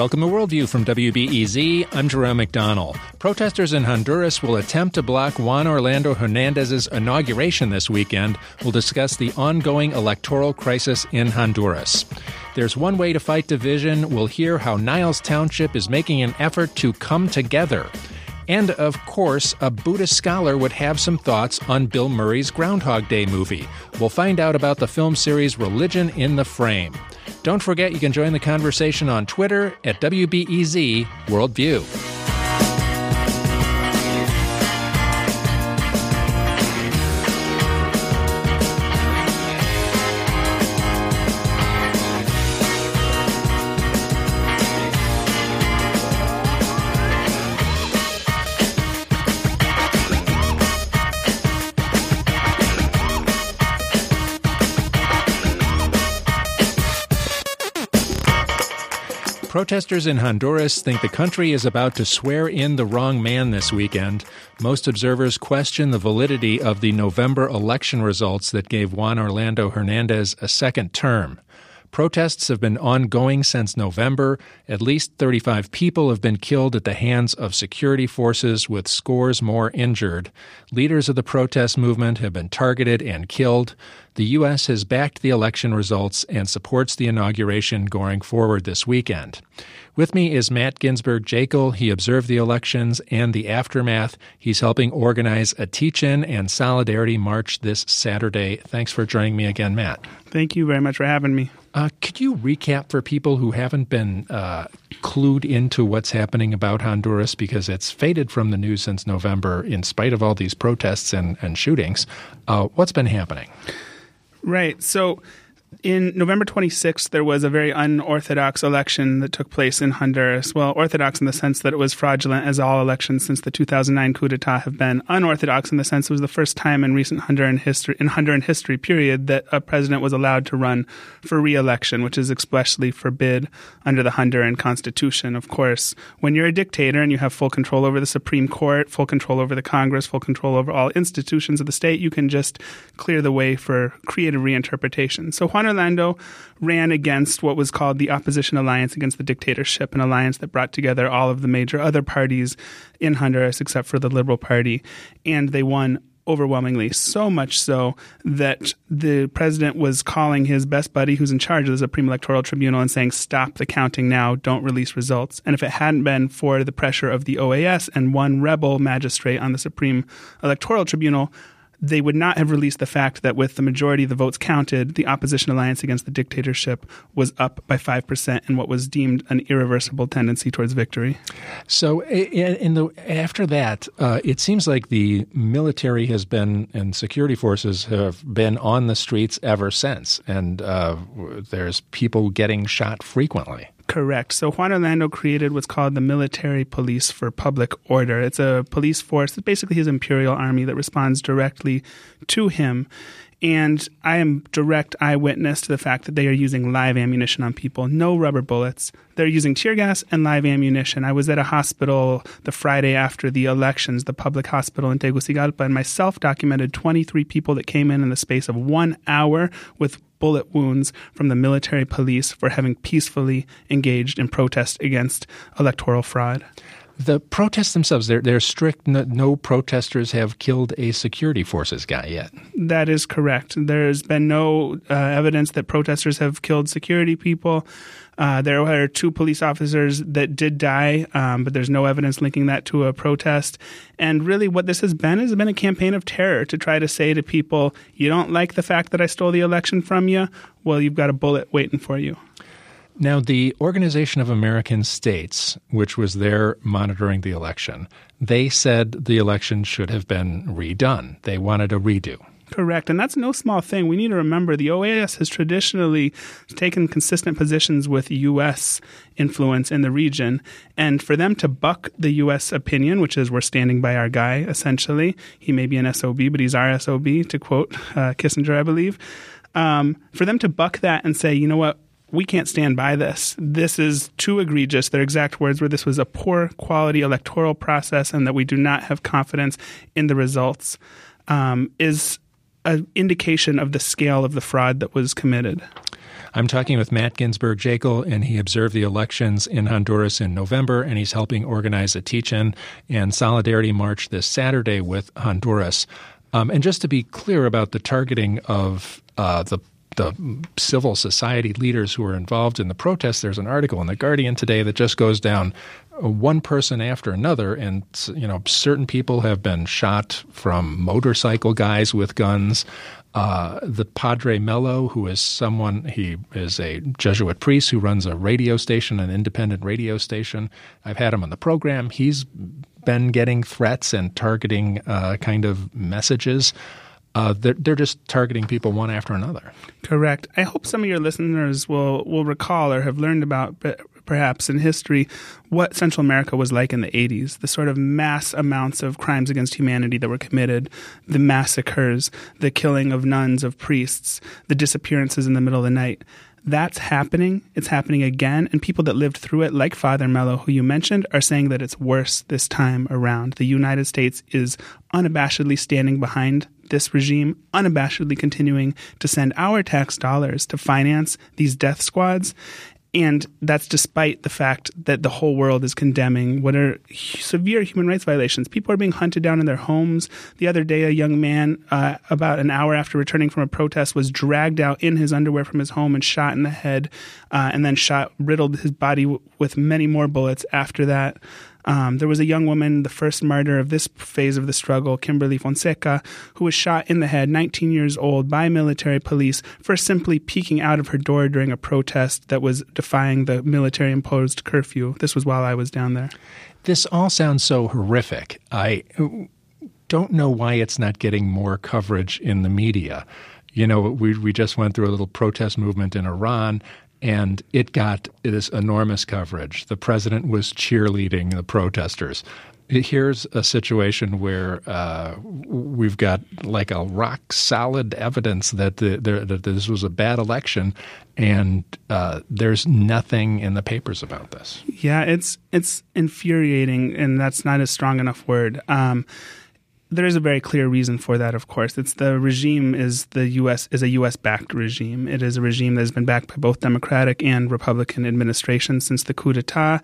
Welcome to Worldview from WBEZ. I'm Jerome McDonnell. Protesters in Honduras will attempt to block Juan Orlando Hernandez's inauguration this weekend. We'll discuss the ongoing electoral crisis in Honduras. There's one way to fight division. We'll hear how Niles Township is making an effort to come together. And of course, a Buddhist scholar would have some thoughts on Bill Murray's Groundhog Day movie. We'll find out about the film series Religion in the Frame. Don't forget you can join the conversation on Twitter at WBEZ Worldview. Protesters in Honduras think the country is about to swear in the wrong man this weekend. Most observers question the validity of the November election results that gave Juan Orlando Hernandez a second term. Protests have been ongoing since November. At least 35 people have been killed at the hands of security forces, with scores more injured. Leaders of the protest movement have been targeted and killed. The U.S. has backed the election results and supports the inauguration going forward this weekend. With me is Matt Ginsberg-Jaeckle. He observed the elections and the aftermath. He's helping organize a teach in and solidarity march this Saturday. Thanks for joining me again, Matt. Thank you very much for having me. Uh, could you recap for people who haven't been uh, clued into what's happening about Honduras because it's faded from the news since November, in spite of all these protests and, and shootings? Uh, what's been happening? Right. So in November 26th, there was a very unorthodox election that took place in Honduras. Well, orthodox in the sense that it was fraudulent, as all elections since the 2009 coup d'état have been. Unorthodox in the sense it was the first time in recent Honduran history, in Honduran history period, that a president was allowed to run for re-election, which is expressly forbid under the Honduran constitution. Of course, when you're a dictator and you have full control over the Supreme Court, full control over the Congress, full control over all institutions of the state, you can just clear the way for creative reinterpretation. So Juan Orlando ran against what was called the Opposition Alliance Against the Dictatorship, an alliance that brought together all of the major other parties in Honduras except for the Liberal Party. And they won overwhelmingly, so much so that the president was calling his best buddy who's in charge of the Supreme Electoral Tribunal and saying, Stop the counting now, don't release results. And if it hadn't been for the pressure of the OAS and one rebel magistrate on the Supreme Electoral Tribunal, they would not have released the fact that with the majority of the votes counted, the opposition alliance against the dictatorship was up by 5% in what was deemed an irreversible tendency towards victory. So in the after that, uh, it seems like the military has been and security forces have been on the streets ever since, and uh, there's people getting shot frequently. Correct. So Juan Orlando created what's called the Military Police for Public Order. It's a police force, basically his imperial army that responds directly to him. And I am direct eyewitness to the fact that they are using live ammunition on people, no rubber bullets. They're using tear gas and live ammunition. I was at a hospital the Friday after the elections, the public hospital in Tegucigalpa, and myself documented 23 people that came in in the space of one hour with bullet wounds from the military police for having peacefully engaged in protest against electoral fraud. The protests themselves, they're, they're strict. No, no, protesters have killed a security forces guy yet. That is correct. There's been no uh, evidence that protesters have killed security people. Uh, there were two police officers that did die, um, but there's no evidence linking that to a protest. And really, what this has been has been a campaign of terror to try to say to people, you don't like the fact that I stole the election from you? Well, you've got a bullet waiting for you. Now, the Organization of American States, which was there monitoring the election, they said the election should have been redone. They wanted a redo. Correct. And that's no small thing. We need to remember the OAS has traditionally taken consistent positions with U.S. influence in the region. And for them to buck the U.S. opinion, which is we're standing by our guy, essentially, he may be an SOB, but he's our SOB, to quote uh, Kissinger, I believe. Um, for them to buck that and say, you know what, we can't stand by this. This is too egregious. Their exact words were this was a poor quality electoral process and that we do not have confidence in the results, um, is an indication of the scale of the fraud that was committed. I'm talking with Matt Ginsberg-Jaeckle, and he observed the elections in Honduras in November, and he's helping organize a teach in and solidarity march this Saturday with Honduras. Um, and just to be clear about the targeting of uh, the the civil society leaders who are involved in the protests. There's an article in the Guardian today that just goes down one person after another, and you know certain people have been shot from motorcycle guys with guns. Uh, the Padre Melo, who is someone, he is a Jesuit priest who runs a radio station, an independent radio station. I've had him on the program. He's been getting threats and targeting uh, kind of messages uh, they're, they're just targeting people one after another. Correct. I hope some of your listeners will, will recall or have learned about, perhaps in history, what Central America was like in the 80s, the sort of mass amounts of crimes against humanity that were committed, the massacres, the killing of nuns, of priests, the disappearances in the middle of the night that's happening. It's happening again. And people that lived through it, like Father Melo, who you mentioned, are saying that it's worse this time around. The United States is unabashedly standing behind this regime, unabashedly continuing to send our tax dollars to finance these death squads. And that's despite the fact that the whole world is condemning what are severe human rights violations. People are being hunted down in their homes. The other day, a young man, uh, about an hour after returning from a protest, was dragged out in his underwear from his home and shot in the head, uh, and then shot, riddled his body w- with many more bullets after that. Um, there was a young woman, the first martyr of this phase of the struggle, Kimberly Fonseca, who was shot in the head, 19 years old, by military police for simply peeking out of her door during a protest that was defying the military imposed curfew. This was while I was down there. This all sounds so horrific. I don't know why it's not getting more coverage in the media. You know, we we just went through a little protest movement in Iran and it got this enormous coverage. The president was cheerleading the protesters. Here's a situation where uh, we've got like a rock solid evidence that, the, the, that this was a bad election, and uh, there's nothing in the papers about this. Yeah, it's it's infuriating, and that's not a strong enough word. Um, there is a very clear reason for that. Of course, it's the regime is the U.S. is a U.S. backed regime. It is a regime that has been backed by both Democratic and Republican administrations since the coup d'état.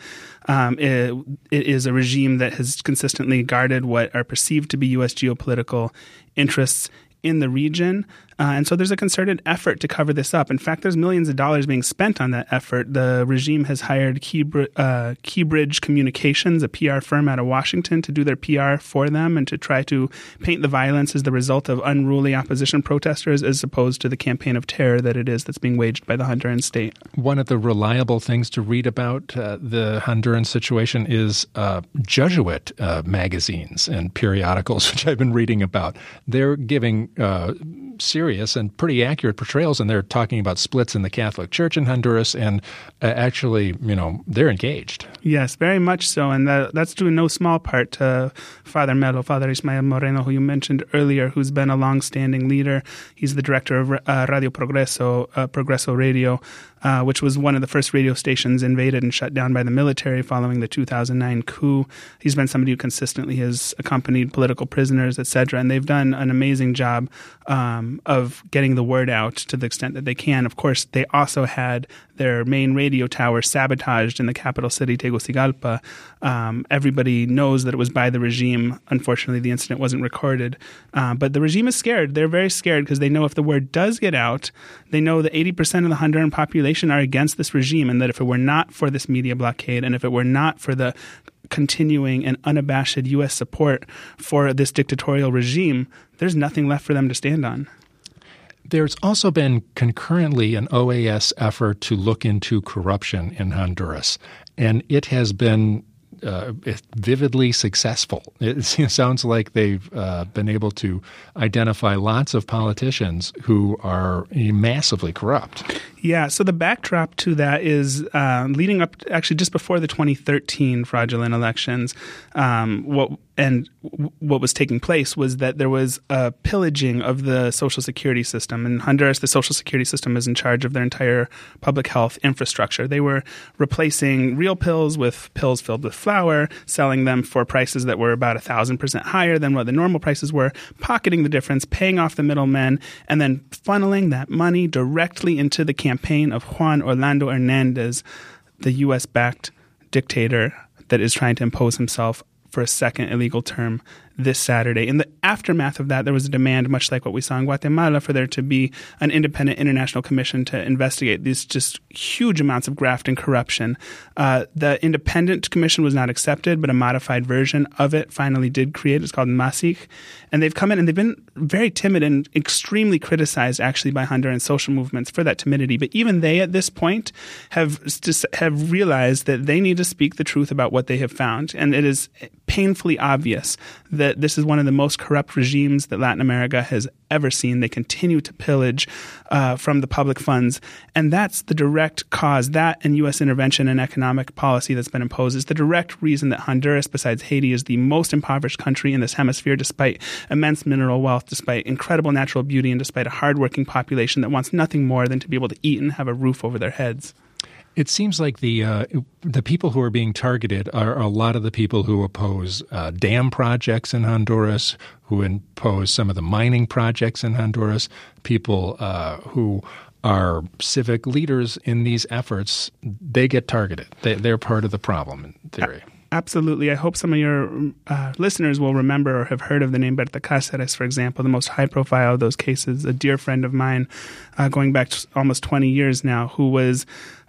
Um, it, it is a regime that has consistently guarded what are perceived to be U.S. geopolitical interests in the region. Uh, and so there's a concerted effort to cover this up. In fact, there's millions of dollars being spent on that effort. The regime has hired Keybr- uh, Keybridge Communications, a PR firm out of Washington, to do their PR for them and to try to paint the violence as the result of unruly opposition protesters as opposed to the campaign of terror that it is that's being waged by the Honduran state. One of the reliable things to read about uh, the Honduran situation is uh, Jesuit uh, magazines and periodicals, which I've been reading about. They're giving uh, serious and pretty accurate portrayals, and they're talking about splits in the Catholic Church in Honduras, and uh, actually, you know, they're engaged. Yes, very much so, and that, that's due in no small part to Father Melo, Father Ismael Moreno, who you mentioned earlier, who's been a long-standing leader. He's the director of uh, Radio Progreso, uh, Progreso Radio, uh, which was one of the first radio stations invaded and shut down by the military following the 2009 coup. He's been somebody who consistently has accompanied political prisoners, etc., and they've done an amazing job um, of getting the word out to the extent that they can. Of course, they also had their main radio tower sabotaged in the capital city, Tegucigalpa. Um, everybody knows that it was by the regime. Unfortunately, the incident wasn't recorded. Uh, but the regime is scared. They're very scared because they know if the word does get out, they know that 80% of the Honduran population are against this regime, and that if it were not for this media blockade and if it were not for the continuing and unabashed U.S. support for this dictatorial regime, there's nothing left for them to stand on. There's also been concurrently an OAS effort to look into corruption in Honduras, and it has been uh, vividly successful. It sounds like they've uh, been able to identify lots of politicians who are massively corrupt. Yeah, so the backdrop to that is uh, leading up, actually, just before the 2013 fraudulent elections. Um, what and what was taking place was that there was a pillaging of the social security system. In Honduras, the social security system is in charge of their entire public health infrastructure. They were replacing real pills with pills filled with flour, selling them for prices that were about a thousand percent higher than what the normal prices were, pocketing the difference, paying off the middlemen, and then funneling that money directly into the campaign of Juan Orlando Hernandez, the U.S. backed dictator that is trying to impose himself for a second illegal term this Saturday. In the aftermath of that, there was a demand, much like what we saw in Guatemala, for there to be an independent international commission to investigate these just huge amounts of graft and corruption. Uh, the independent commission was not accepted, but a modified version of it finally did create. It's called MACCIH. And they've come in and they've been very timid and extremely criticized, actually, by Honduran social movements for that timidity. But even they, at this point, have, have realized that they need to speak the truth about what they have found. And it is painfully obvious that this is one of the most corrupt regimes that Latin America has ever seen. They continue to pillage uh, from the public funds. And that's the direct cause. That and U.S. intervention and economic policy that's been imposed is the direct reason that Honduras, besides Haiti, is the most impoverished country in this hemisphere, despite immense mineral wealth, despite incredible natural beauty, and despite a hardworking population that wants nothing more than to be able to eat and have a roof over their heads. It seems like the uh, the people who are being targeted are a lot of the people who oppose uh, dam projects in Honduras, who oppose some of the mining projects in Honduras, people uh, who are civic leaders in these efforts. They get targeted. They, they're part of the problem in theory. Absolutely. I hope some of your uh, listeners will remember or have heard of the name Berta Cáceres, for example, the most high profile of those cases. A dear friend of mine, uh, going back almost 20 years now, who was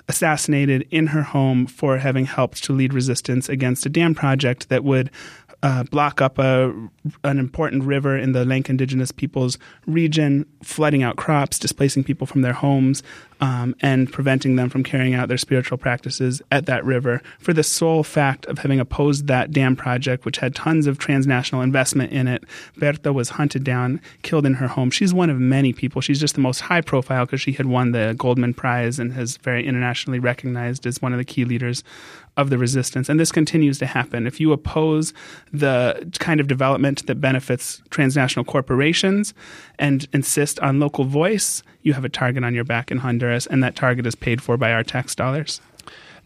assassinated in her home for having helped to lead resistance against a dam project that would uh, block up a, an important river in the Lenca indigenous peoples region, flooding out crops, displacing people from their homes, um, and preventing them from carrying out their spiritual practices at that river for the sole fact of having opposed that dam project, which had tons of transnational investment in it. Berta was hunted down, killed in her home. She's one of many people. She's just the most high profile because she had won the Goldman Prize and is very internationally recognized as one of the key leaders of the resistance. And this continues to happen. If you oppose the kind of development that benefits transnational corporations and insist on local voice, you have a target on your back in Honduras, and that target is paid for by our tax dollars.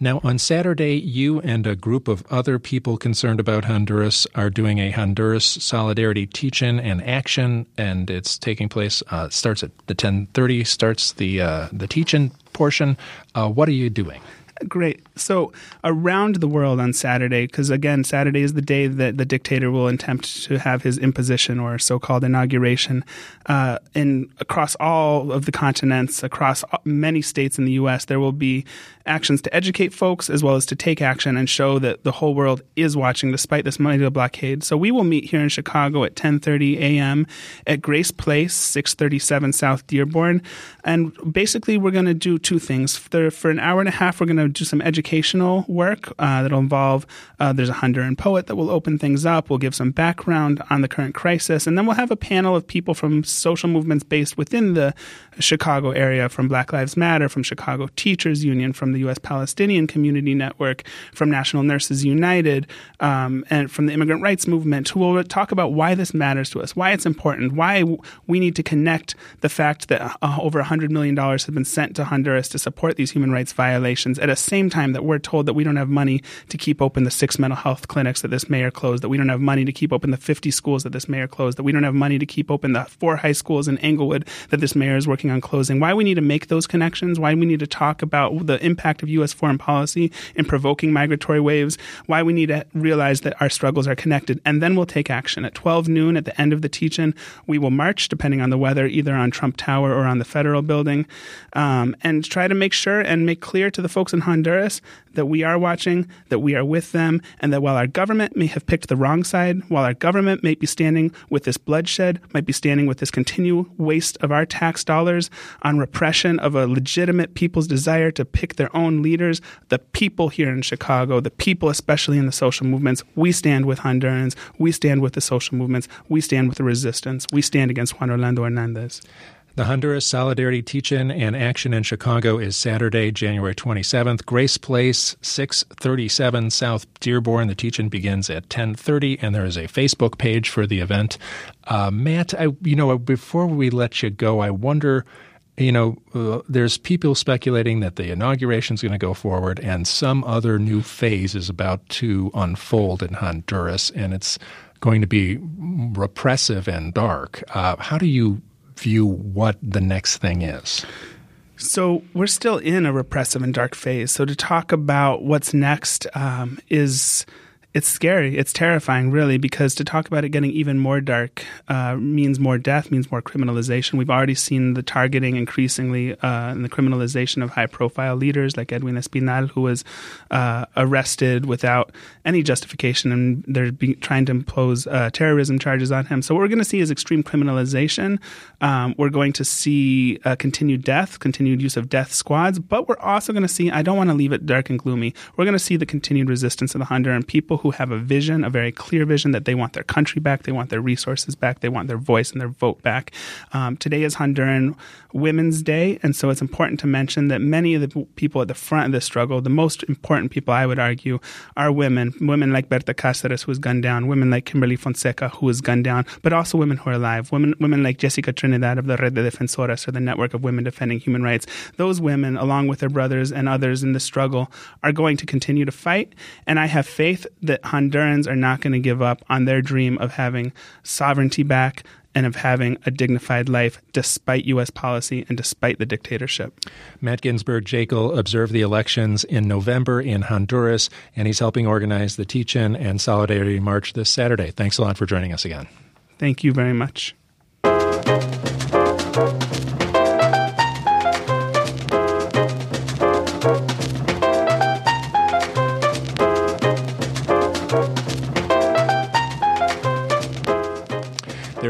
Now, on Saturday, you and a group of other people concerned about Honduras are doing a Honduras Solidarity teach-in and action, and it's taking place. Uh, starts at the ten thirty. Starts the uh, the teach-in portion. Uh, what are you doing? Great. So, around the world on Saturday, because again, Saturday is the day that the dictator will attempt to have his imposition or so called inauguration. Uh, in across all of the continents, across many states in the U.S., there will be actions to educate folks as well as to take action and show that the whole world is watching despite this money blockade. So, we will meet here in Chicago at 10:30 a.m. at Grace Place, 637 South Dearborn, and basically we're going to do two things. For, an hour and a half, we're going to do some educational work uh, that'll involve uh, there's a Honduran poet that will open things up. We'll give some background on the current crisis, and then we'll have a panel of people from social movements based within the Chicago area, from Black Lives Matter, from Chicago Teachers Union, from the U.S. Palestinian Community Network, from National Nurses United, um, and from the Immigrant Rights Movement, who will talk about why this matters to us, why it's important, why we need to connect the fact that uh, over $100 million has been sent to Honduras to support these human rights violations at the same time that we're told that we don't have money to keep open the six mental health clinics that this mayor closed, that we don't have money to keep open the 50 schools that this mayor closed, that we don't have money to keep open the four high schools in Englewood that this mayor is working on closing. Why we need to make those connections, why we need to talk about the impact of U.S. foreign policy in provoking migratory waves, why we need to realize that our struggles are connected. And then we'll take action. At 12 noon at the end of the teach-in, we will march, depending on the weather, either on Trump Tower or on the federal building, um, and try to make sure and make clear to the folks in Honduras that we are watching, that we are with them, and that while our government may have picked the wrong side, while our government may be standing with this bloodshed, might be standing with this continual waste of our tax dollars on repression of a legitimate people's desire to pick their own leaders, the people here in Chicago, the people especially in the social movements, we stand with Hondurans, we stand with the social movements, we stand with the resistance, we stand against Juan Orlando Hernandez. The Honduras Solidarity Teach-In and Action in Chicago is Saturday, January 27th. Grace Place, 637 South Dearborn. The teach-in begins at 10:30, and there is a Facebook page for the event. Uh, Matt, I, you know, before we let you go, I wonder you know, uh, there's people speculating that the inauguration is going to go forward and some other new phase is about to unfold in Honduras, and it's going to be repressive and dark. Uh, how do you view what the next thing is? So we're still in a repressive and dark phase. So to talk about what's next um, is it's scary. It's terrifying, really, because to talk about it getting even more dark uh, means more death, means more criminalization. We've already seen the targeting increasingly uh, and the criminalization of high profile leaders like Edwin Espinal, who was uh, arrested without any justification, and they're be- trying to impose uh, terrorism charges on him. So, what we're going to see is extreme criminalization. Um, we're going to see uh, continued death, continued use of death squads, but we're also going to see, I don't want to leave it dark and gloomy, we're going to see the continued resistance of the Honduran people who have a vision, a very clear vision that they want their country back, they want their resources back, they want their voice and their vote back. Um, today is Honduran Women's Day, and so it's important to mention that many of the people at the front of the struggle, the most important people, I would argue, are women. Women like Berta Cáceres, who was gunned down, women like Kimberly Fonseca, who was gunned down, but also women who are alive. Women, women like Jessica Trinidad of the Red de Defensoras, or the Network of Women Defending Human Rights. Those women, along with their brothers and others in the struggle, are going to continue to fight, and I have faith that Hondurans are not going to give up on their dream of having sovereignty back, and of having a dignified life despite U.S. policy and despite the dictatorship. Matt Ginsberg-Jaeckle observed the elections in November in Honduras, and he's helping organize the Teach In and Solidarity March this Saturday. Thanks a lot for joining us again. Thank you very much.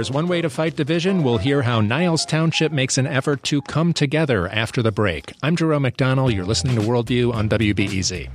There's one way to fight division. We'll hear how Niles Township makes an effort to come together after the break. I'm Jerome McDonnell. You're listening to Worldview on WBEZ.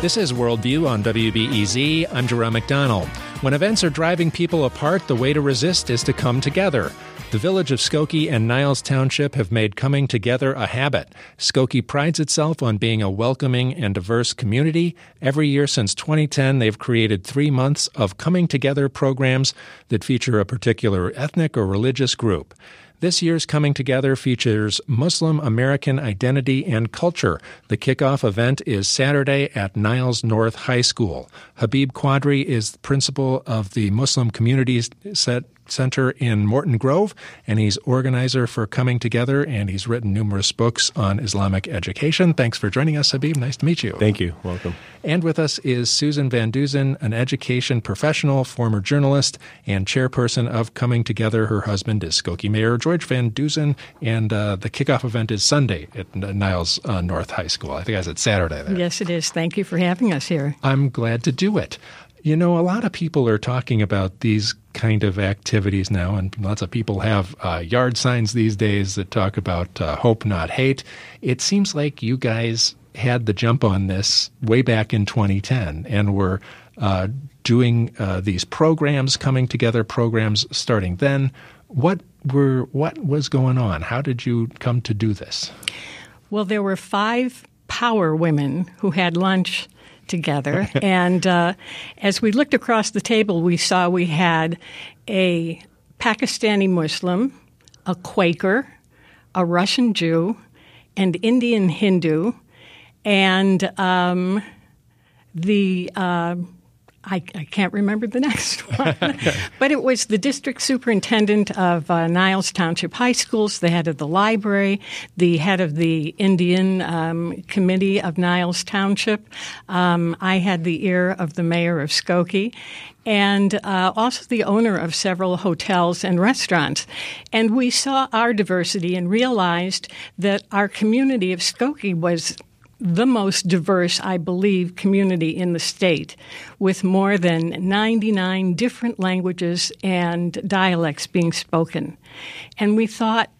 This is Worldview on WBEZ. I'm Jerome McDonnell. When events are driving people apart, the way to resist is to come together. The village of Skokie and Niles Township have made coming together a habit. Skokie prides itself on being a welcoming and diverse community. Every year since 2010, they've created three months of coming together programs that feature a particular ethnic or religious group. This year's Coming Together features Muslim American identity and culture. The kickoff event is Saturday at Niles North High School. Habib Quadri is principal of the Muslim Communities Set Center in Morton Grove, and he's organizer for Coming Together, and he's written numerous books on Islamic education. Thanks for joining us, Habib. Nice to meet you. Thank you. Welcome. And with us is Susan Van Dusen, an education professional, former journalist, and chairperson of Coming Together. Her husband is Skokie Mayor George Van Dusen, and uh, the kickoff event is Sunday at Niles uh, North High School. I think I said Saturday there. Yes, it is. Thank you for having us here. I'm glad to do it. You know, a lot of people are talking about these kind of activities now, and lots of people have uh, yard signs these days that talk about uh, hope, not hate. It seems like you guys had the jump on this way back in 2010 and were uh, doing uh, these programs, coming together programs starting then. What were what was going on? How did you come to do this? Well, there were five power women who had lunch together. and uh, as we looked across the table, we saw we had a Pakistani Muslim, a Quaker, a Russian Jew, an Indian Hindu, and um, the uh, I, I, can't remember the next one, but it was the district superintendent of uh, Niles Township High Schools, the head of the library, the head of the Indian um, Committee of Niles Township. Um, I had the ear of the mayor of Skokie, and uh, also the owner of several hotels and restaurants. And we saw our diversity and realized that our community of Skokie was the most diverse, I believe, community in the state, with more than 99 different languages and dialects being spoken. And we thought,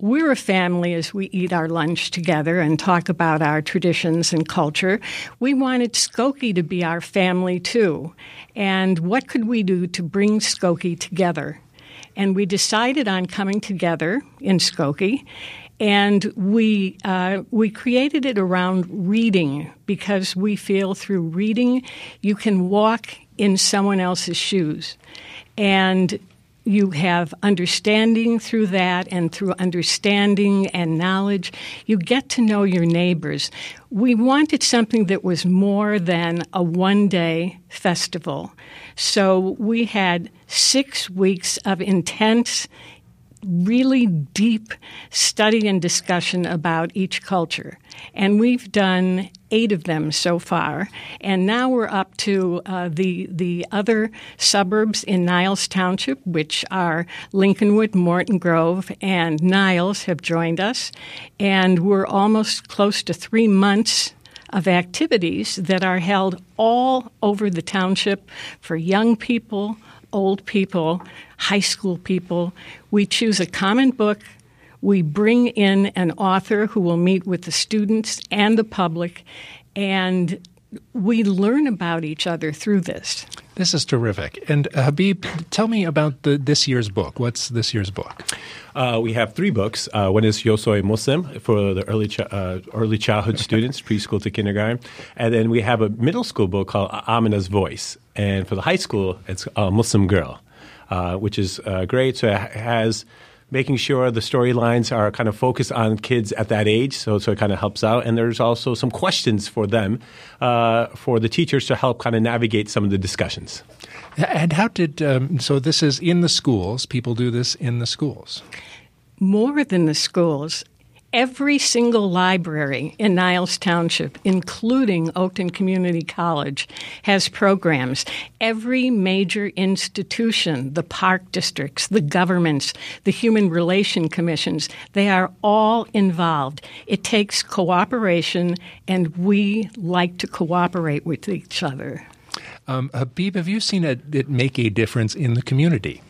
we're a family as we eat our lunch together and talk about our traditions and culture. We wanted Skokie to be our family too. And what could we do to bring Skokie together? And we decided on coming together in Skokie and we uh, we created it around reading because we feel through reading you can walk in someone else's shoes, and you have understanding through that, and through understanding and knowledge, you get to know your neighbors. We wanted something that was more than a one day festival. So we had six weeks of intense really deep study and discussion about each culture. And we've done eight of them so far. And now we're up to uh, the, the other suburbs in Niles Township, which are Lincolnwood, Morton Grove, and Niles have joined us. And we're almost close to three months of activities that are held all over the township for young people, old people, high school people. We choose a common book. We bring in an author who will meet with the students and the public, and we learn about each other through this. This is terrific. And uh, Habib, tell me about the, this year's book. What's this year's book? Uh, we have three books. Uh, one is Yo Soy Muslim for the early ch- uh, early childhood students, preschool to kindergarten, and then we have a middle school book called Amina's Voice, and for the high school, it's a Muslim Girl. Uh, which is uh, great. So it has making sure the storylines are kind of focused on kids at that age, so so it kind of helps out. And there's also some questions for them, uh, for the teachers to help kind of navigate some of the discussions. And how did um, so? This is in the schools. People do this in the schools. More than the schools, every single library in Niles Township, including Oakton Community College, has programs. Every major institution, the park districts, the governments, the human relation commissions, they are all involved. It takes cooperation, and we like to cooperate with each other. Um, Habib, have you seen it, it make a difference in the community?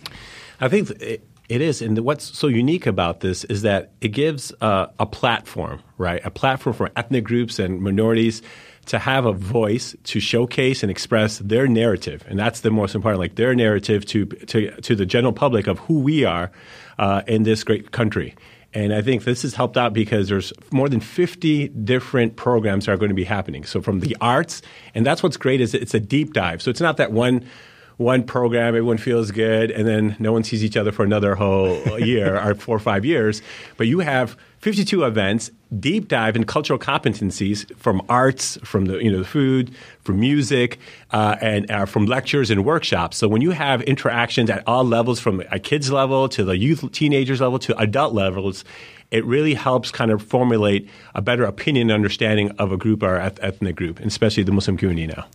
I think. It- it is, and what's so unique about this is that it gives uh, a platform, right? A platform for ethnic groups and minorities to have a voice to showcase and express their narrative, and that's the most important, like their narrative to to to the general public of who we are uh, in this great country. And I think this has helped out because there's more than 50 different programs that are going to be happening. So from the arts, and that's what's great is it's a deep dive. So it's not that one one program, everyone feels good, and then no one sees each other for another whole year or four or five years. But you have 52 events, deep dive in cultural competencies from arts, from the you know the food, from music, uh, and uh, from lectures and workshops. So when you have interactions at all levels, from a kids level to the youth, teenagers level to adult levels, it really helps kind of formulate a better opinion and understanding of a group or ethnic group, especially the Muslim community now.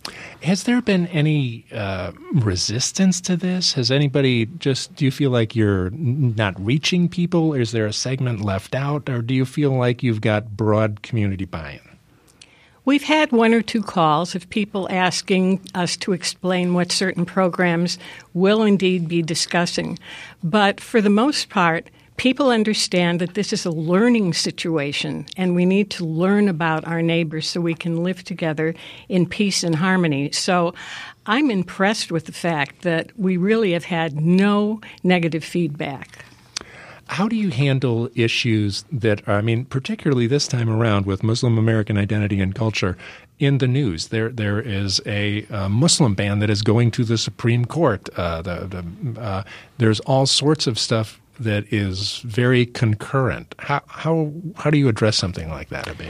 Has there been any uh, resistance to this? Has anybody just, do you feel like you're not reaching people? Is there a segment left out? Or do you feel like you've got broad community buy in? We've had one or two calls of people asking us to explain what certain programs will indeed be discussing. But for the most part, people understand that this is a learning situation and we need to learn about our neighbors so we can live together in peace and harmony. So I'm impressed with the fact that we really have had no negative feedback. How do you handle issues that are, I mean, particularly this time around with Muslim American identity and culture in the news? There, there is a, a Muslim ban that is going to the Supreme Court. Uh, the, the, uh, there's all sorts of stuff that is very concurrent. How how how do you address something like that, Abi?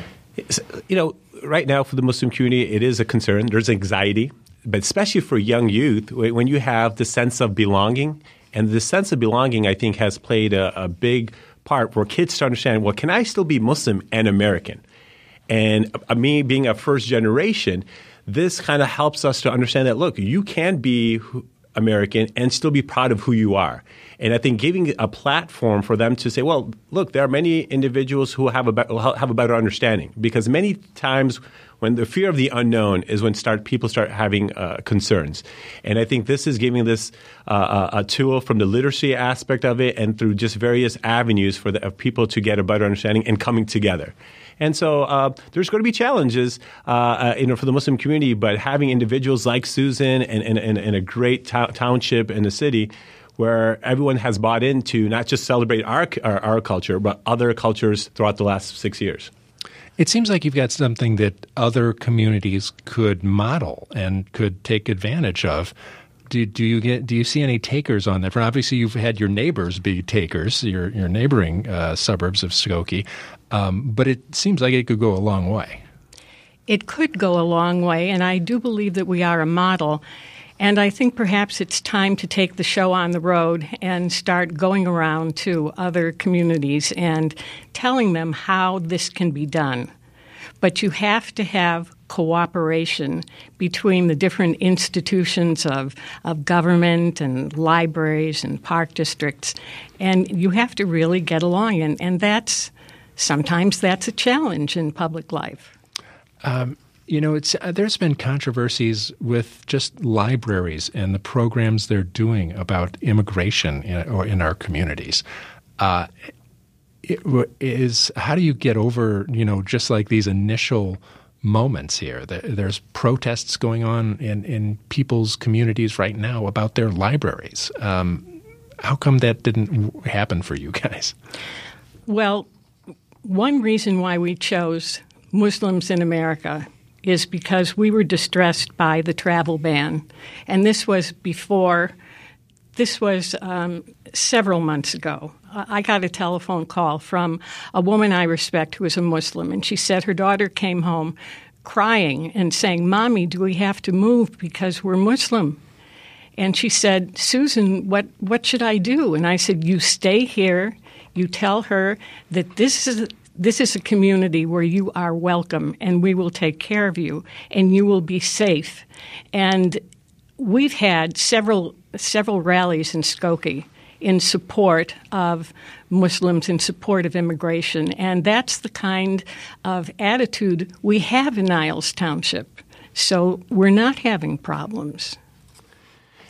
You know, right now for the Muslim community, it is a concern. There's anxiety. but especially for young youth, when you have the sense of belonging, and the sense of belonging, I think, has played a, a big part where kids start understanding, well, can I still be Muslim and American? And uh, me being a first generation, this kind of helps us to understand that, look, you can be American and still be proud of who you are. And I think giving a platform for them to say, well, look, there are many individuals who have a, be- have a better understanding. Because many times when the fear of the unknown is when start people start having uh, concerns. And I think this is giving this uh, a tool from the literacy aspect of it and through just various avenues for the, people to get a better understanding and coming together. And so uh, there's going to be challenges, uh, uh, you know, for the Muslim community. But having individuals like Susan and, and, and, and a great township in the city where everyone has bought into not just celebrate our, our, our culture, but other cultures throughout the last six years. It seems like you've got something that other communities could model and could take advantage of. Do, do you get do you see any takers on that? For obviously, you've had your neighbors be takers, your your neighboring uh, suburbs of Skokie, um, but it seems like it could go a long way. It could go a long way, and I do believe that we are a model. And I think perhaps it's time to take the show on the road and start going around to other communities and telling them how this can be done. But you have to have cooperation between the different institutions of, of government and libraries and park districts. And you have to really get along. And, and that's sometimes that's a challenge in public life. Um, you know, it's uh, there's been controversies with just libraries and the programs they're doing about immigration in, or in our communities. Uh, is how do you get over you know just like these initial moments here? There's protests going on in in people's communities right now about their libraries. Um, how come that didn't happen for you guys? Well, one reason why we chose Muslims in America is because we were distressed by the travel ban. And this was before, this was um, several months ago. I got a telephone call from a woman I respect who is a Muslim, and she said her daughter came home crying and saying, Mommy, do we have to move because we're Muslim? And she said, Susan, what, what should I do? And I said, You stay here. You tell her that this is this is a community where you are welcome and we will take care of you and you will be safe. And we've had several several rallies in Skokie in support of Muslims, in support of immigration, and that's the kind of attitude we have in Niles Township. So we're not having problems.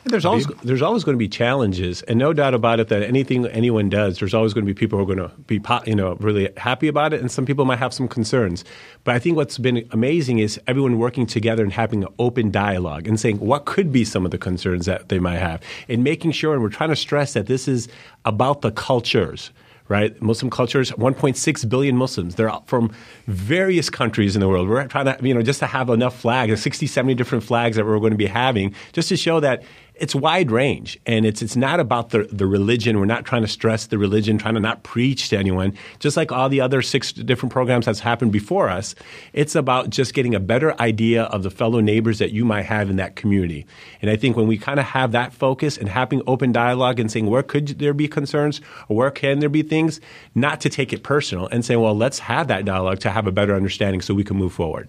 There's always there's always going to be challenges, and no doubt about it that anything anyone does, there's always going to be people who are going to be you know really happy about it, and some people might have some concerns. But I think what's been amazing is everyone working together and having an open dialogue and saying what could be some of the concerns that they might have, and making sure. And we're trying to stress that this is about the cultures right? Muslim cultures, 1.6 billion Muslims. They're from various countries in the world. We're trying to, you know, just to have enough flags, 60, 70 different flags that we're going to be having, just to show that it's wide range and it's it's not about the the religion. We're not trying to stress the religion trying to not preach to anyone. Just like all the other six different programs that's happened before us it's about just getting a better idea of the fellow neighbors that you might have in that community. And i think when we kind of have that focus and having open dialogue and saying where could there be concerns or where can there be things not to take it personal and say well let's have that dialogue to have a better understanding so we can move forward.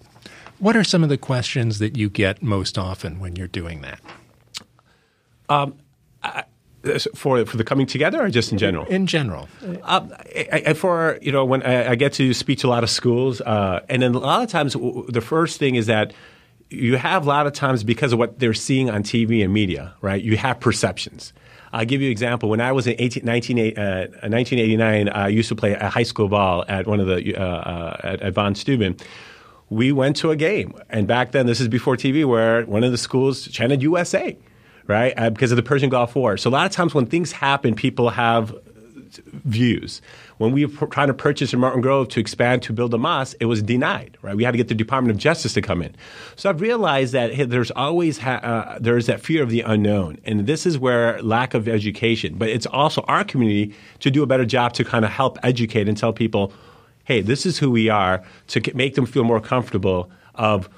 What are some of the questions that you get most often when you're doing that um, I, for for the coming together, or just in general? In general, uh, I, I, for you know, when I, get to speak to a lot of schools, uh, and then a lot of times, the first thing is that you have a lot of times because of what they're seeing on TV and media, right? You have perceptions. I'll give you an example. When I was in 18, 19, uh, 1989, I used to play a high school ball at one of the uh, uh, at, at Von Steuben we went to a game. And back then, this is before TV, where one of the schools chanted USA right? Uh, because of the Persian Gulf War. So a lot of times when things happen, people have views. When we were trying to purchase in Morton Grove to expand to build a mosque, it was denied. Right? We had to get the Department of Justice to come in. So I've realized that hey, there's always ha- uh, there's that fear of the unknown, and this is where lack of education. But it's also our community to do a better job to kind of help educate and tell people, hey, this is who we are, to make them feel more comfortable of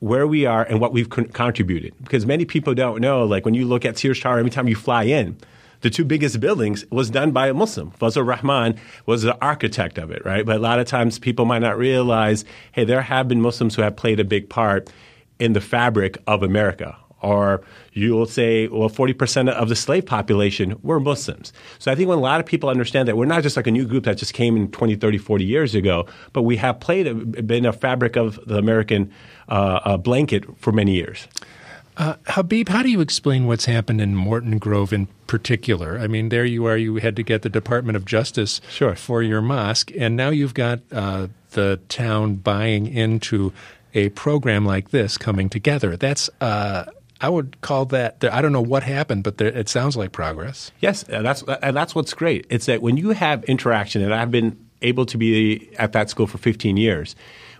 where we are and what we've con- contributed. Because many people don't know, like when you look at Sears Tower, every time you fly in, the two biggest buildings was done by a Muslim. Fazlur Rahman was the architect of it, right? But a lot of times people might not realize, hey, there have been Muslims who have played a big part in the fabric of America. Or you will say, well, 40% of the slave population were Muslims. So I think when a lot of people understand that we're not just like a new group that just came in 20, 30, 40 years ago, but we have played, a, been a fabric of the American uh, uh, blanket for many years. Uh, Habib, how do you explain what's happened in Morton Grove in particular? I mean, there you are, you had to get the Department of Justice sure. for your mosque, and now you've got uh, the town buying into a program like this coming together. That's uh, I would call that. I don't know what happened, but there, it sounds like progress. Yes, and that's and that's what's great. It's that when you have interaction, and I've been able to be at that school for 15 years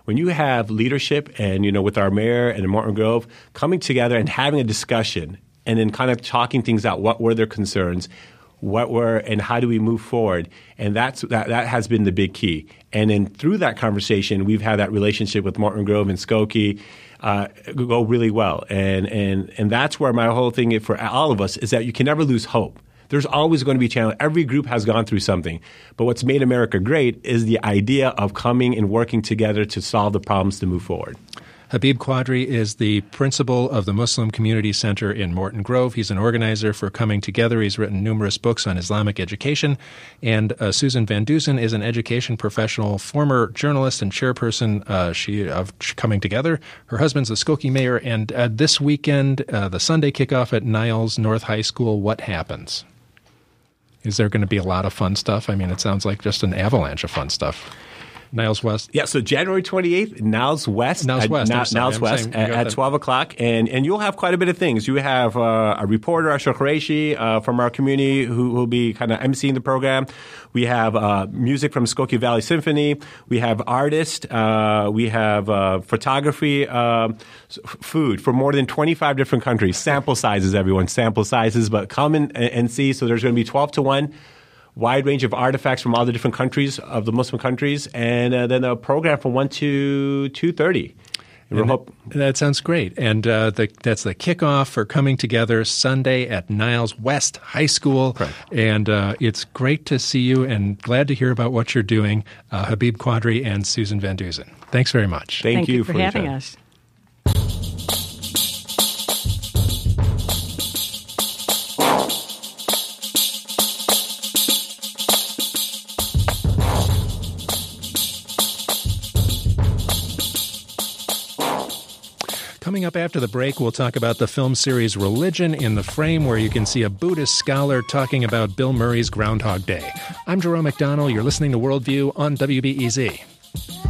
when you have leadership and you know with our mayor and Morton Grove coming together and having a discussion and then kind of talking things out, what were their concerns, what were and how do we move forward, and that's that, that has been the big key. And then through that conversation, we've had that relationship with Morton Grove and Skokie. Uh, go really well, and and and that's where my whole thing for all of us is that you can never lose hope there's always going to be challenge. Every group has gone through something. But what's made America great is the idea of coming and working together to solve the problems to move forward. Habeeb Quadri is the principal of the Muslim Community Center in Morton Grove. He's an organizer for Coming Together. He's written numerous books on Islamic education. And uh, Susan Van Dusen is an education professional, former journalist and chairperson uh, she, of Coming Together. Her husband's the Skokie mayor. And uh, this weekend, uh, the Sunday kickoff at Niles North High School, what happens? Is there going to be a lot of fun stuff? I mean, it sounds like just an avalanche of fun stuff. Niles West. Yeah, so January 28th, Niles West. Niles West. At, Niles West at, at 12 o'clock. And, and you'll have quite a bit of things. You have uh, a reporter, Ashar Qureshi, uh, from our community who will be kind of emceeing the program. We have uh, music from Skokie Valley Symphony. We have artists. Uh, we have uh, photography, uh, food for more than 25 different countries. Sample sizes, everyone. Sample sizes. But come and, and see. So there's going to be 12 to 1 wide range of artifacts from all the different countries of the Muslim countries, and uh, then a program from one to two thirty. That, that, sounds great, and uh, the, that's the kickoff for coming together Sunday at Niles West High School, Correct. and uh, it's great to see you and glad to hear about what you're doing, uh, Habeeb Quadri and Susan Van Dusen. Thanks very much. Thank, Thank you, you, for, for having us. Up after the break, we'll talk about the film series Religion in the Frame, where you can see a Buddhist scholar talking about Bill Murray's Groundhog Day. I'm Jerome McDonnell. You're listening to Worldview on WBEZ.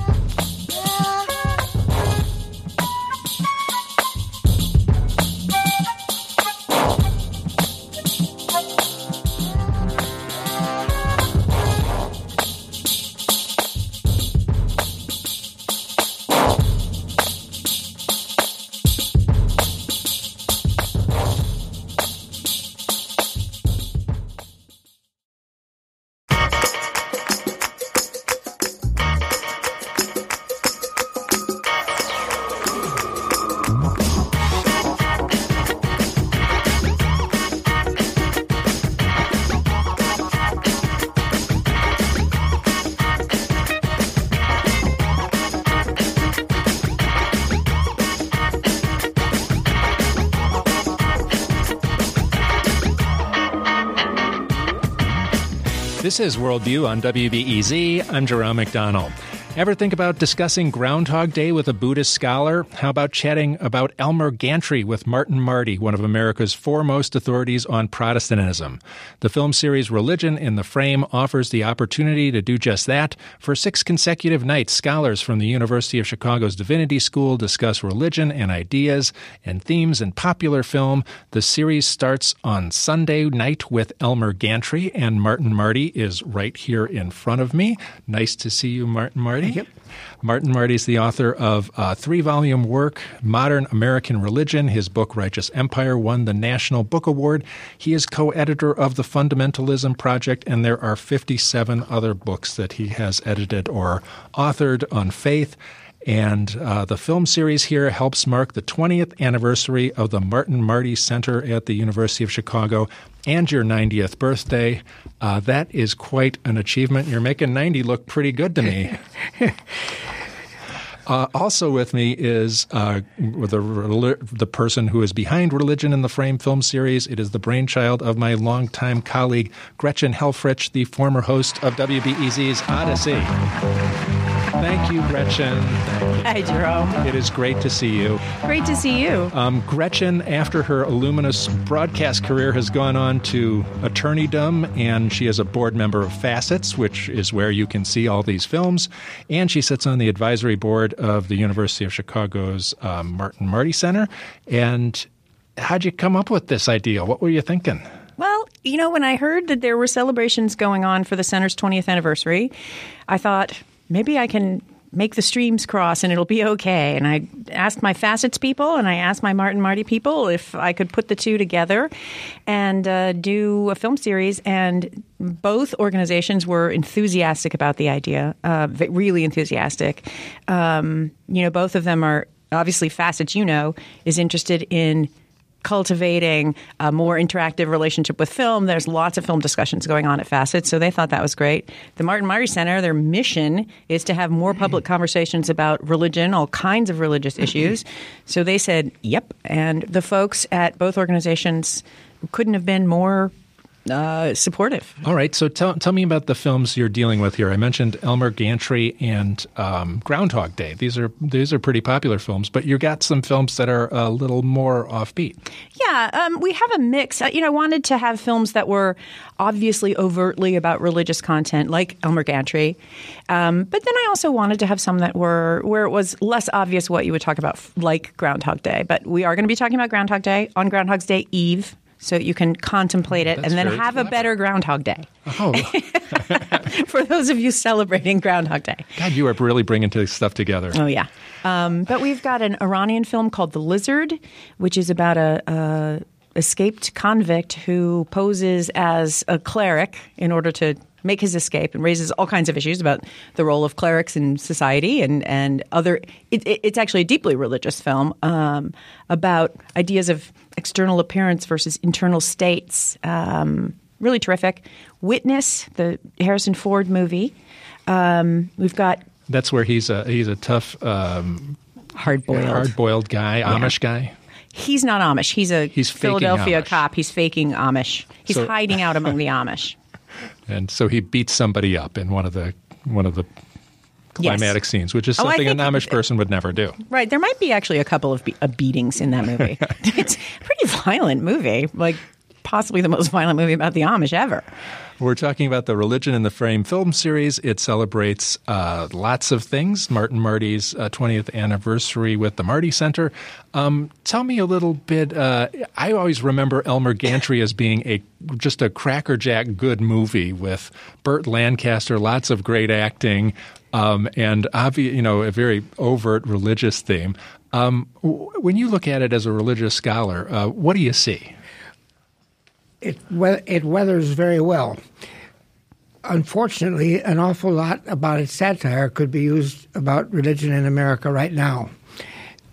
This is Worldview on WBEZ. I'm Jerome McDonnell. Ever think about discussing Groundhog Day with a Buddhist scholar? How about chatting about Elmer Gantry with Martin Marty, one of America's foremost authorities on Protestantism? The film series Religion in the Frame offers the opportunity to do just that. For six consecutive nights, scholars from the University of Chicago's Divinity School discuss religion and ideas and themes in popular film. The series starts on Sunday night with Elmer Gantry, and Martin Marty is right here in front of me. Nice to see you, Martin Marty. Yep. Martin Marty is the author of uh, a three volume work, Modern American Religion. His book, Righteous Empire, won the National Book Award. He is co editor of the Fundamentalism Project, and there are 57 other books that he has edited or authored on faith. And uh, the film series here helps mark the 20th anniversary of the Martin Marty Center at the University of Chicago and your 90th birthday. Uh, that is quite an achievement. You're making 90 look pretty good to me. Uh, also with me is uh, the, the person who is behind Religion in the Frame film series. It is the brainchild of my longtime colleague, Gretchen Helfrich, the former host of WBEZ's Odyssey. Thank you, Gretchen. Hi, Jerome. It is great to see you. Great to see you. Um, Gretchen, after her illuminous broadcast career, has gone on to attorneydom, and she is a board member of Facets, which is where you can see all these films. And she sits on the advisory board of the University of Chicago's um, Martin Marty Center. And how'd you come up with this idea? What were you thinking? Well, you know, when I heard that there were celebrations going on for the center's 20th anniversary, I thought maybe I can make the streams cross and it'll be okay. And I asked my Facets people and I asked my Martin Marty people if I could put the two together and uh, do a film series. And both organizations were enthusiastic about the idea, uh, really enthusiastic. Um, you know, both of them are obviously Facets, you know, is interested in cultivating a more interactive relationship with film. There's lots of film discussions going on at Facet, so they thought that was great. The Martin Marty Center, their mission is to have more public mm-hmm. conversations about religion, all kinds of religious mm-hmm. issues. So they said, yep. And the folks at both organizations couldn't have been more uh, supportive. All right. So tell, tell me about the films you're dealing with here. I mentioned Elmer Gantry and um, Groundhog Day. These are these are pretty popular films, but you got some films that are a little more offbeat. Yeah, um, we have a mix. Uh, you know, I wanted to have films that were obviously overtly about religious content, like Elmer Gantry, um, but then I also wanted to have some that were where it was less obvious what you would talk about, like Groundhog Day. But we are going to be talking about Groundhog Day on Groundhog's Day Eve so you can contemplate it That's and then have clever. a better Groundhog Day. Oh, For those of you celebrating Groundhog Day. God, you are really bringing this stuff together. Oh, yeah. Um, but we've got an Iranian film called The Lizard, which is about a, a escaped convict who poses as a cleric in order to make his escape and raises all kinds of issues about the role of clerics in society and, and other. It, it, it's actually a deeply religious film um, about ideas of external appearance versus internal states. Um, really terrific. Witness, the Harrison Ford movie. Um, we've got That's where he's a he's a tough, um, Hard Boiled. hard boiled guy, Amish guy. He's not Amish. He's a He's Philadelphia Amish. cop. He's faking Amish. He's So- hiding out among the Amish. And so he beats somebody up in one of the one of the Yes. climatic scenes, which is Oh, something an think- Amish person would never do. Right. There might be actually a couple of be- uh, beatings in that movie. it's a pretty violent movie. Like possibly the most violent movie about the Amish ever. We're talking about the Religion in the Frame film series. It celebrates uh, lots of things. Martin Marty's uh, 20th anniversary with the Marty Center. Um, tell me a little bit. Uh, I always remember Elmer Gantry as being a just a crackerjack good movie with Burt Lancaster, lots of great acting, um, and obvi- you know a very overt religious theme. Um, when you look at it as a religious scholar, uh, what do you see? It it weathers very well. Unfortunately, an awful lot about its satire could be used about religion in America right now.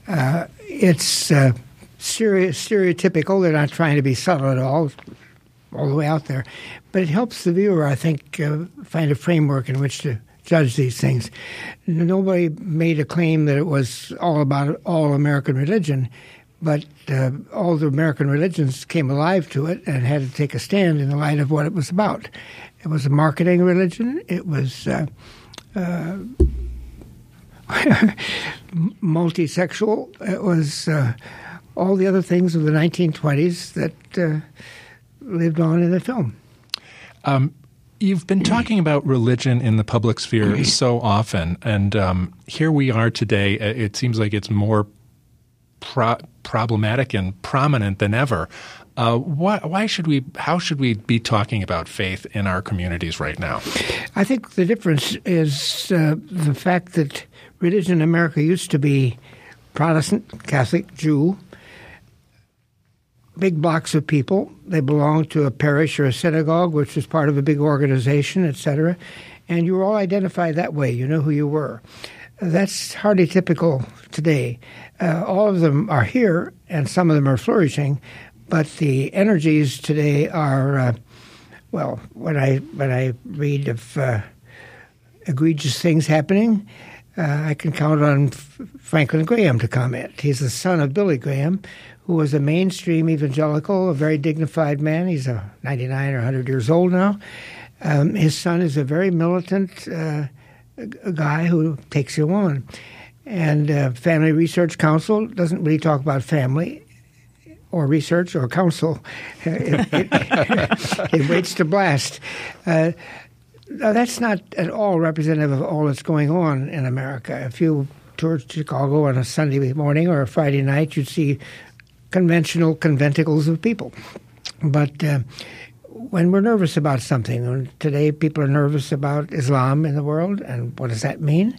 Uh, it's uh, stere- stereotypical. They're not trying to be subtle at all, all the way out there. But it helps the viewer, I think, uh, find a framework in which to judge these things. Nobody made a claim that it was all about all American religion, but uh, all the American religions came alive to it and had to take a stand in the light of what it was about. It was a marketing religion. It was uh, uh, multisexual. It was uh, all the other things of the 1920s that uh, lived on in the film. You've been talking about religion in the public sphere so often, and um, here we are today. Uh, It seems like it's more pro- problematic and prominent than ever. Uh, why, why should we? How should we be talking about faith in our communities right now? I think the difference is uh, the fact that religion in America used to be Protestant, Catholic, Jew, big blocks of people. They belonged to a parish or a synagogue, which was part of a big organization, etc. And you were all identified that way. You know who you were. That's hardly typical today. Uh, all of them are here, and some of them are flourishing, but the energies today are, uh, well, when I when I read of uh, egregious things happening, uh, I can count on F- Franklin Graham to comment. He's the son of Billy Graham, who was a mainstream evangelical, a very dignified man. He's a 99 or 100 years old now. Um, his son is a very militant uh, guy who takes you on. And uh, Family Research Council doesn't really talk about family or research or council. it, it, it, waits to blast. Uh, that's not at all representative of all that's going on in America. If you toured Chicago on a Sunday morning or a Friday night, you'd see conventional conventicles of people. But uh, when we're nervous about something, today people are nervous about Islam in the world, and what does that mean?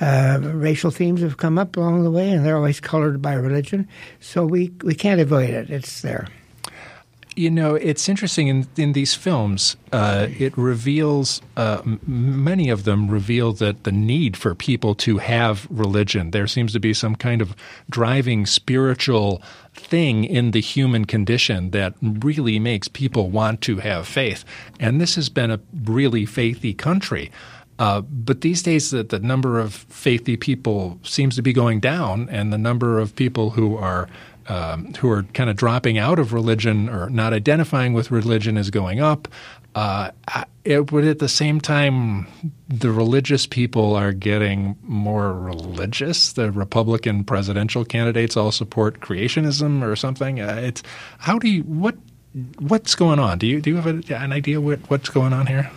Uh, racial themes have come up along the way, and they're always colored by religion. So we, we can't avoid it. It's there. You know, it's interesting in, in these films, uh, it reveals, uh, many of them reveal that the need for people to have religion. There seems to be some kind of driving spiritual thing in the human condition that really makes people want to have faith. And this has been a really faithy country. Uh, but these days, the, the number of faithy people seems to be going down, and the number of people who are um, who are kind of dropping out of religion or not identifying with religion is going up. Uh, it, but at the same time, the religious people are getting more religious. The Republican presidential candidates all support creationism or something. Uh, it's how do you what what's going on? Do you do you have a, an idea what, what's going on here?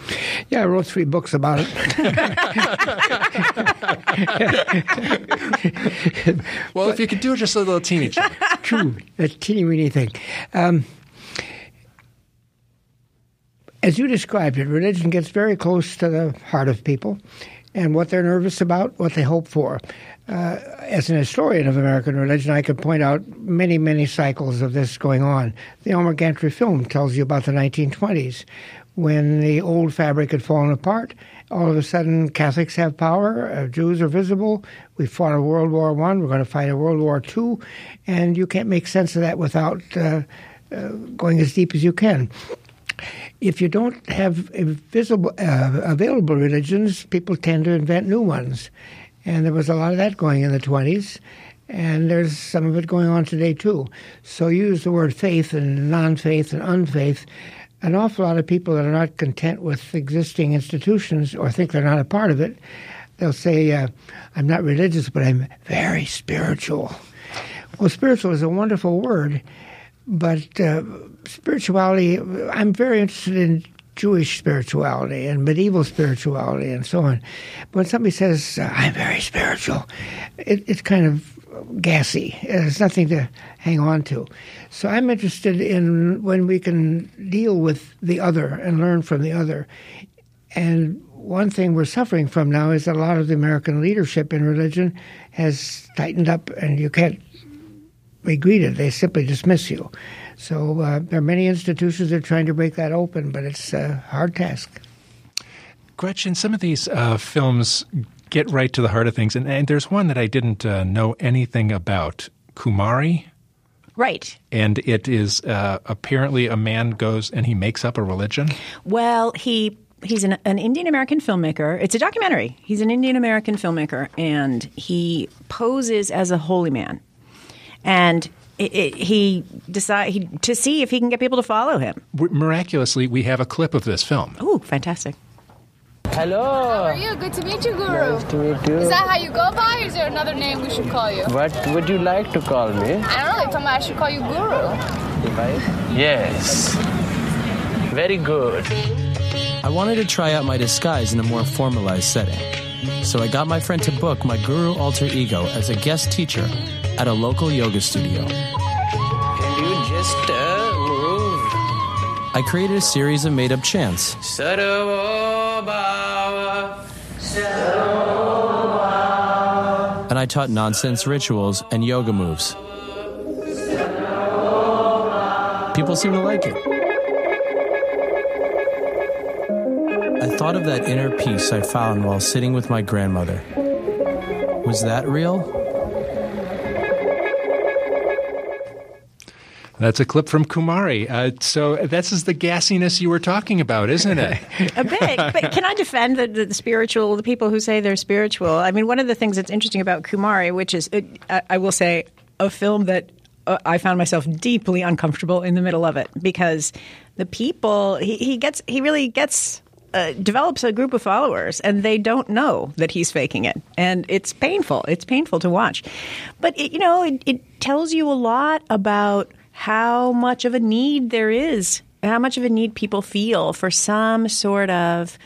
Yeah, I wrote three books about it. well, but, if you could do it just a little teeny, true, a teeny weeny thing. Um, as you described it, religion gets very close to the heart of people and what they're nervous about, what they hope for. Uh, as an historian of American religion, I could point out many, many cycles of this going on. The Elmer Gantry film tells you about the 1920s when the old fabric had fallen apart. All of a sudden, Catholics have power, uh, Jews are visible. We fought a World War One, we're going to fight a World War Two, and you can't make sense of that without uh, uh going as deep as you can if you don't have visible, uh, available religions, people tend to invent new ones. And there was a lot of that going in the 20s. And there's some of it going on today, too. So use the word faith and non faith and unfaith. An awful lot of people that are not content with existing institutions or think they're not a part of it, they'll say, uh, I'm not religious, but I'm very spiritual. Well, spiritual is a wonderful word, but uh, spirituality, I'm very interested in Jewish spirituality and medieval spirituality and so on. But when somebody says, uh, I'm very spiritual, it, it's kind of gassy. There's nothing to hang on to. So I'm interested in when we can deal with the other and learn from the other. And one thing we're suffering from now is that a lot of the American leadership in religion has tightened up, and you can't be greeted. They simply dismiss you. So uh, there are many institutions that are trying to break that open, but it's a hard task. Gretchen, some of these uh, films get right to the heart of things, and, and there's one that I didn't uh, know anything about Kumaré. Right. And it is uh, apparently a man goes and he makes up a religion. Well, he he's an, an Indian American filmmaker. It's a documentary. He's an Indian American filmmaker, and he poses as a holy man. And it, it, he decide he, to see if he can get people to follow him. Miraculously, we have a clip of this film. Oh, fantastic! Hello. How are you? Good to meet you, Guru. Nice to meet you. Is that how you go by, or is there another name we should call you? What would you like to call me? I don't know. They told me I should call you Guru. Yes. Very good. I wanted to try out my disguise in a more formalized setting. So I got my friend to book my guru alter ego as a guest teacher at a local yoga studio. And you just uh, move. I created a series of made up chants. And I taught nonsense rituals and yoga moves. People seem to like it. I thought of that inner peace I found while sitting with my grandmother. Was that real? That's a clip from Kumaré. Uh, so this is the gassiness you were talking about, isn't it? a bit. But can I defend the, the, the, spiritual, the people who say they're spiritual? I mean, one of the things that's interesting about Kumaré, which is, it, I, I will say, a film that uh, I found myself deeply uncomfortable in the middle of it because the people he, he gets he really gets uh, develops a group of followers and they don't know that he's faking it. And it's painful. It's painful to watch. But it, you know it, it tells you a lot about how much of a need there is how much of a need people feel for some sort of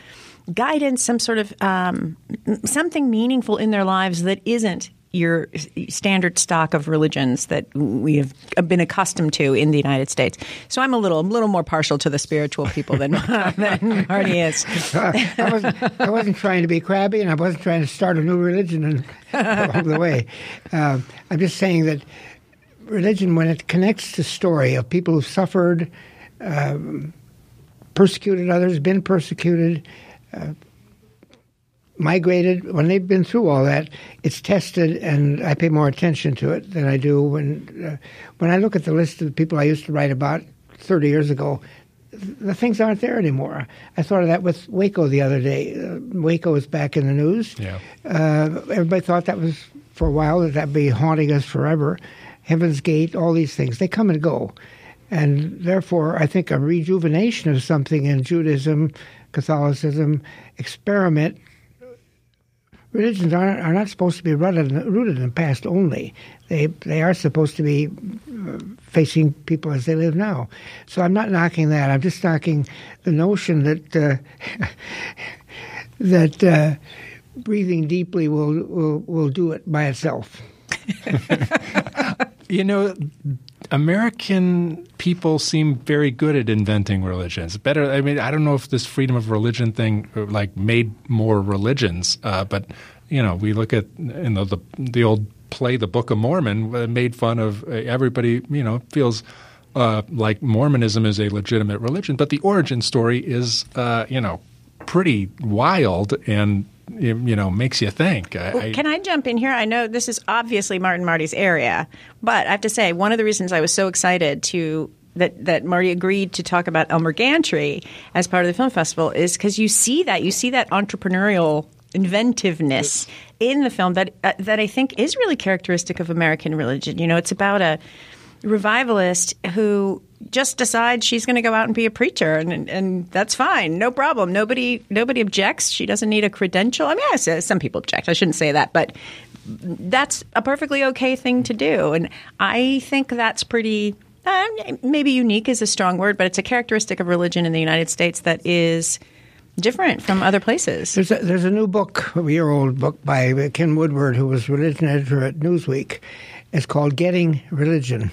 guidance some sort of um, something meaningful in their lives that isn't your standard stock of religions that we have been accustomed to in the United States. So I'm a little, a little more partial to the spiritual people than, than Marty is. I, wasn't, I wasn't trying to be crabby, and I wasn't trying to start a new religion along the way. Uh, I'm just saying that religion, when it connects to story of people who suffered, um, persecuted others, been persecuted. Uh, migrated when they've been through all that it's tested and i pay more attention to it than i do when uh, when i look at the list of the people i used to write about 30 years ago the things aren't there anymore. I thought of that with waco the other day. Uh, waco is back in the news. Yeah. Uh, everybody thought that was for a while that that'd be haunting us forever. Heaven's gate all these things they come and go. And therefore i think a rejuvenation of something in judaism catholicism experiment religions are, are not supposed to be rooted in, rooted in the past only. They they are supposed to be uh, facing people as they live now. So I'm not knocking that. I'm just knocking the notion that uh, that uh, breathing deeply will, will will do it by itself. you know, American people seem very good at inventing religions. Better, I mean, I don't know if this freedom of religion thing like made more religions, uh, but you know, we look at you know the the old play, The Book of Mormon, uh, made fun of uh, everybody. You know, feels. Uh, like Mormonism is a legitimate religion, but the origin story is, uh, you know, pretty wild and you know makes you think. I, Can I jump in here? I know this is obviously Martin Marty's area, but I have to say one of the reasons I was so excited to that that Marty agreed to talk about Elmer Gantry as part of the film festival is because you see that you see that entrepreneurial inventiveness in the film that uh, that I think is really characteristic of American religion. You know, it's about a revivalist who just decides she's going to go out and be a preacher, and and that's fine, no problem. Nobody nobody objects. She doesn't need a credential. I mean, I some people object. I shouldn't say that, but that's a perfectly okay thing to do, and I think that's pretty. Uh, maybe unique is a strong word, but it's a characteristic of religion in the United States that is different from other places. There's a, there's a new book, a year old book by Ken Woodward, who was religion editor at Newsweek. It's called Getting Religion.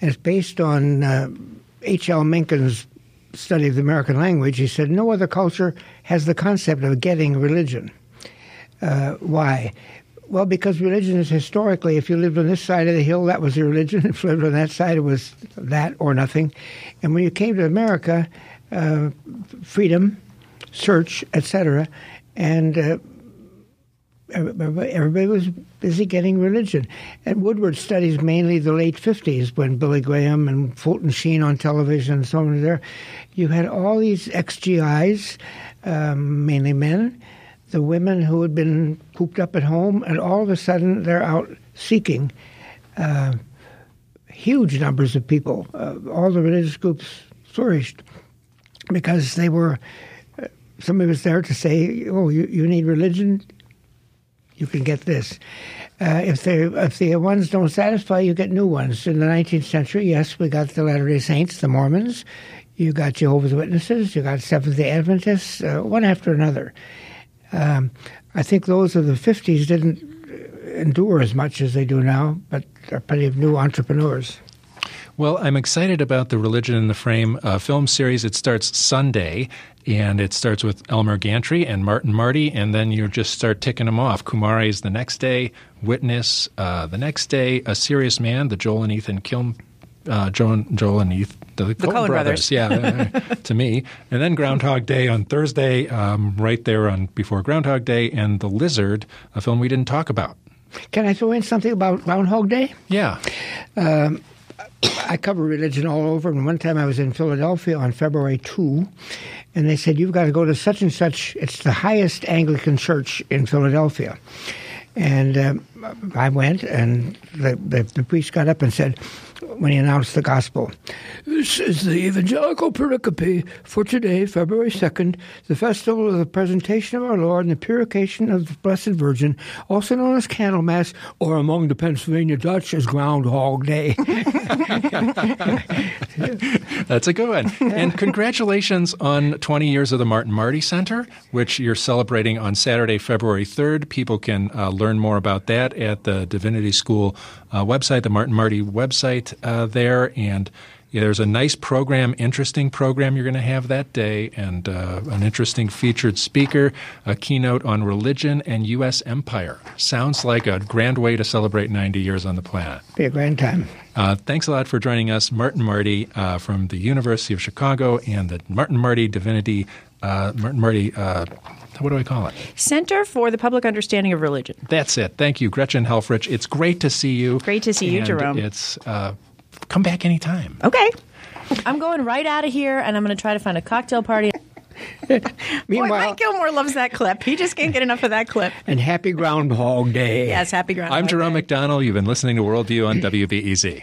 And it's based on H.L. Uh, Mencken's study of the American language. He said no other culture has the concept of getting religion. Uh, why? Well, because religion is historically, if you lived on this side of the hill, that was your religion. If you lived on that side, it was that or nothing. And when you came to America, uh, freedom, search, etc., and uh, everybody was busy getting religion. And Woodward studies mainly the late 50s when Billy Graham and Fulton Sheen on television and so on were there. You had all these ex-GIs, um, mainly men, the women who had been cooped up at home, and all of a sudden they're out seeking. Uh, huge numbers of people. Uh, all the religious groups flourished because they were. Uh, somebody was there to say, "Oh, you, you need religion you can get this. Uh, if the if the ones don't satisfy, you get new ones. In the 19th century, yes, we got the Latter Day Saints, the Mormons. You got Jehovah's Witnesses. You got Seventh Day Adventists, uh, one after another. Um, I think those of the 50s didn't endure as much as they do now, but there are plenty of new entrepreneurs. Well, I'm excited about the Religion in the Frame uh, film series. It starts Sunday, and it starts with Elmer Gantry and Martin Marty, and then you just start ticking them off. Kumaré is the next day, Witness uh, the next day, A Serious Man, the Joel and Ethan Kilm, uh, Joel, Joel and Ethan, the, the Coen brothers. brothers. Yeah, to me. And then Groundhog Day on Thursday, um, right there on before Groundhog Day, and The Lizard, a film we didn't talk about. Can I throw in something about Groundhog Day? Yeah. Um, I cover religion all over, and one time I was in Philadelphia on February 2, and they said, You've got to go to such and such. It's the highest Anglican church in Philadelphia. And um, I went, and the, the, the priest got up and said, when he announced the gospel. This is the evangelical pericope for today, February 2nd, the festival of the presentation of our Lord and the purification of the Blessed Virgin, also known as Candlemas, or among the Pennsylvania Dutch as Groundhog Day. That's a good one. And congratulations on 20 years of the Martin Marty Center, which you're celebrating on Saturday, February 3rd. People can uh, learn more about that at the Divinity School uh, website, the Martin Marty website uh, there. And yeah, there's a nice program, interesting program you're going to have that day, and uh, an interesting featured speaker, a keynote on religion and U.S. empire. Sounds like a grand way to celebrate 90 years on the planet. Be a grand time. Uh, thanks a lot for joining us, Martin Marty uh, from the University of Chicago and the Martin Marty Divinity. Uh, Martin Marty, uh, what do I call it? Center for the Public Understanding of Religion. That's it. Thank you, Gretchen Helfrich. It's great to see you. Great to see you, Jerome. It's uh, come back anytime. Okay. I'm going right out of here, and I'm going to try to find a cocktail party. Boy, Meanwhile, Mike Gilmore loves that clip. He just can't get enough of that clip. and happy Groundhog Day. Yes, happy ground. I'm Jerome McDonnell. You've been listening to Worldview on WBEZ.